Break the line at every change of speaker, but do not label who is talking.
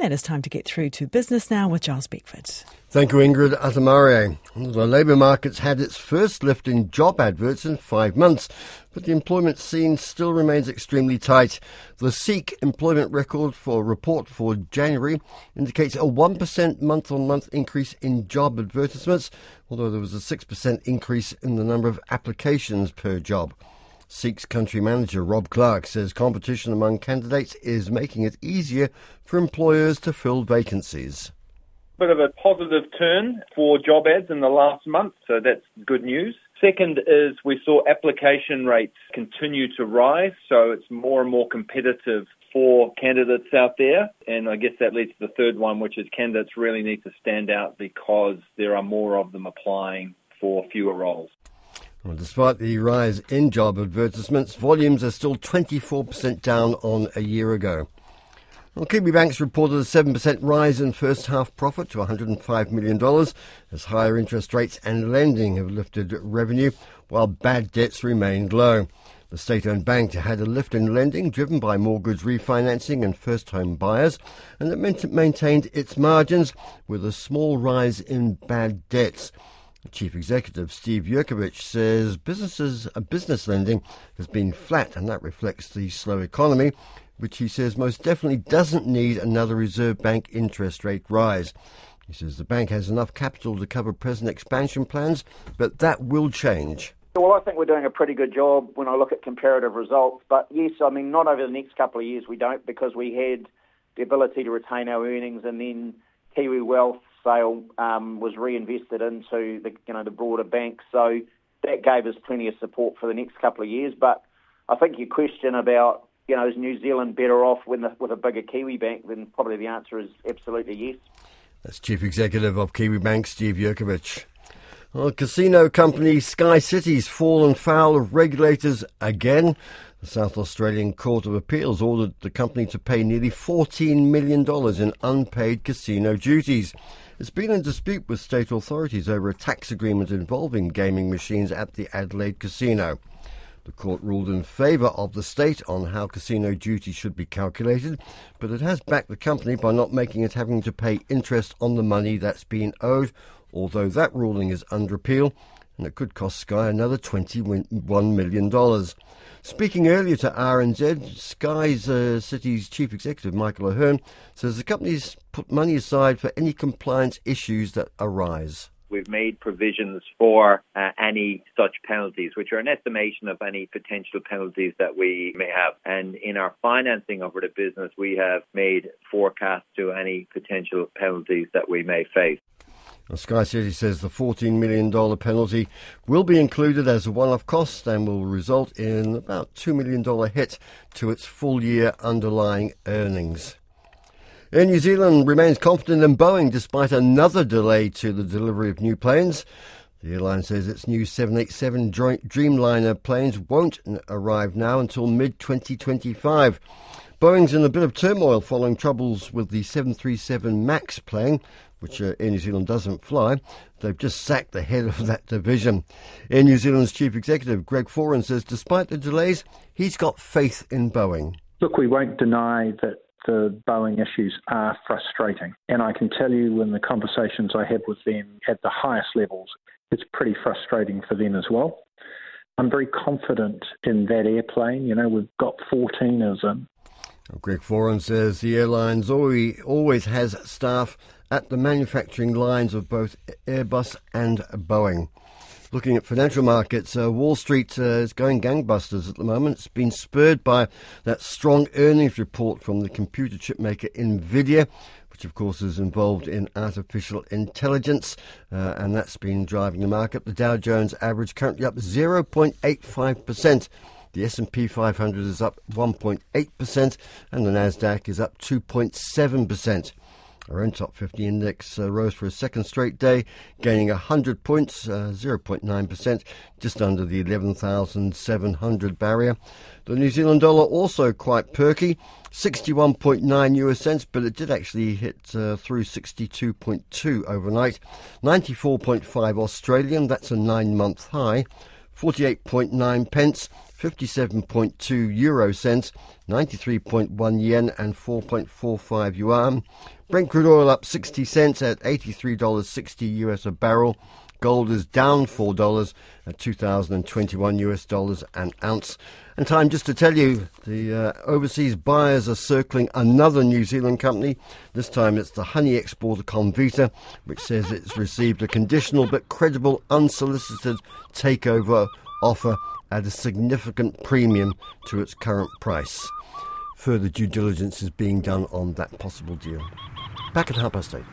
Then it's time to get through to business now with Giles Beckford.
Thank you, Ingrid Atamare. The labour market's had its first lift in job adverts in five months, but the employment scene still remains extremely tight. The SEEK employment record for report for January indicates a 1% month on month increase in job advertisements, although there was a 6% increase in the number of applications per job. SEEK's country manager Rob Clark says competition among candidates is making it easier for employers to fill vacancies.
Bit of a positive turn for job ads in the last month, so that's good news. Second is we saw application rates continue to rise, so it's more and more competitive for candidates out there. And I guess that leads to the third one, which is candidates really need to stand out because there are more of them applying for fewer roles.
Well, despite the rise in job advertisements, volumes are still 24% down on a year ago. Well, Kiwibanks reported a 7% rise in first half profit to $105 million as higher interest rates and lending have lifted revenue while bad debts remained low. The state owned bank had a lift in lending driven by mortgage refinancing and first home buyers, and it maintained its margins with a small rise in bad debts. Chief Executive Steve Jurkovich says businesses, uh, business lending has been flat, and that reflects the slow economy, which he says most definitely doesn't need another Reserve Bank interest rate rise. He says the bank has enough capital to cover present expansion plans, but that will change.
Well, I think we're doing a pretty good job when I look at comparative results. But yes, I mean, not over the next couple of years, we don't, because we had the ability to retain our earnings and then Kiwi Wealth sale um, was reinvested into the you know the broader bank. So that gave us plenty of support for the next couple of years. But I think your question about you know is New Zealand better off with a, with a bigger Kiwi bank? Then probably the answer is absolutely yes.
That's Chief Executive of Kiwi Bank, Steve Jurkovich. Well, casino company Sky City's fallen foul of regulators again. The South Australian Court of Appeals ordered the company to pay nearly $14 million in unpaid casino duties. It's been in dispute with state authorities over a tax agreement involving gaming machines at the Adelaide Casino. The court ruled in favour of the state on how casino duty should be calculated, but it has backed the company by not making it having to pay interest on the money that's been owed, although that ruling is under appeal and it could cost Sky another $21 million. Speaking earlier to RNZ, Sky's uh, City's chief executive, Michael Ahearn, says the company's put money aside for any compliance issues that arise.
We've made provisions for uh, any such penalties, which are an estimation of any potential penalties that we may have. And in our financing of the business, we have made forecasts to any potential penalties that we may face.
Sky City says the $14 million penalty will be included as a one off cost and will result in about $2 million hit to its full year underlying earnings. Air New Zealand remains confident in Boeing despite another delay to the delivery of new planes. The airline says its new 787 Dreamliner planes won't arrive now until mid 2025. Boeing's in a bit of turmoil following troubles with the 737 MAX plane, which uh, Air New Zealand doesn't fly. They've just sacked the head of that division. Air New Zealand's chief executive, Greg Foran, says despite the delays, he's got faith in Boeing.
Look, we won't deny that the Boeing issues are frustrating. And I can tell you in the conversations I have with them at the highest levels, it's pretty frustrating for them as well. I'm very confident in that airplane. You know, we've got 14 of them.
Greg Foran says the airlines always has staff at the manufacturing lines of both Airbus and Boeing. Looking at financial markets, uh, Wall Street uh, is going gangbusters at the moment. It's been spurred by that strong earnings report from the computer chip maker Nvidia, which of course is involved in artificial intelligence, uh, and that's been driving the market. The Dow Jones average currently up 0.85 percent. The S&P 500 is up 1.8% and the Nasdaq is up 2.7%. Our own top 50 index uh, rose for a second straight day, gaining 100 points, uh, 0.9%, just under the 11,700 barrier. The New Zealand dollar also quite perky, 61.9 US cents, but it did actually hit uh, through 62.2 overnight. 94.5 Australian, that's a nine month high. 48.9 pence 57.2 euro cents, 93.1 yen and 4.45 yuan. Brent crude oil up 60 cents at $83.60 US a barrel. Gold is down $4 at 2021 US dollars an ounce. And time just to tell you the uh, overseas buyers are circling another New Zealand company. This time it's the honey exporter Comvita, which says it's received a conditional but credible unsolicited takeover offer at a significant premium to its current price. Further due diligence is being done on that possible deal. Back at half past eight.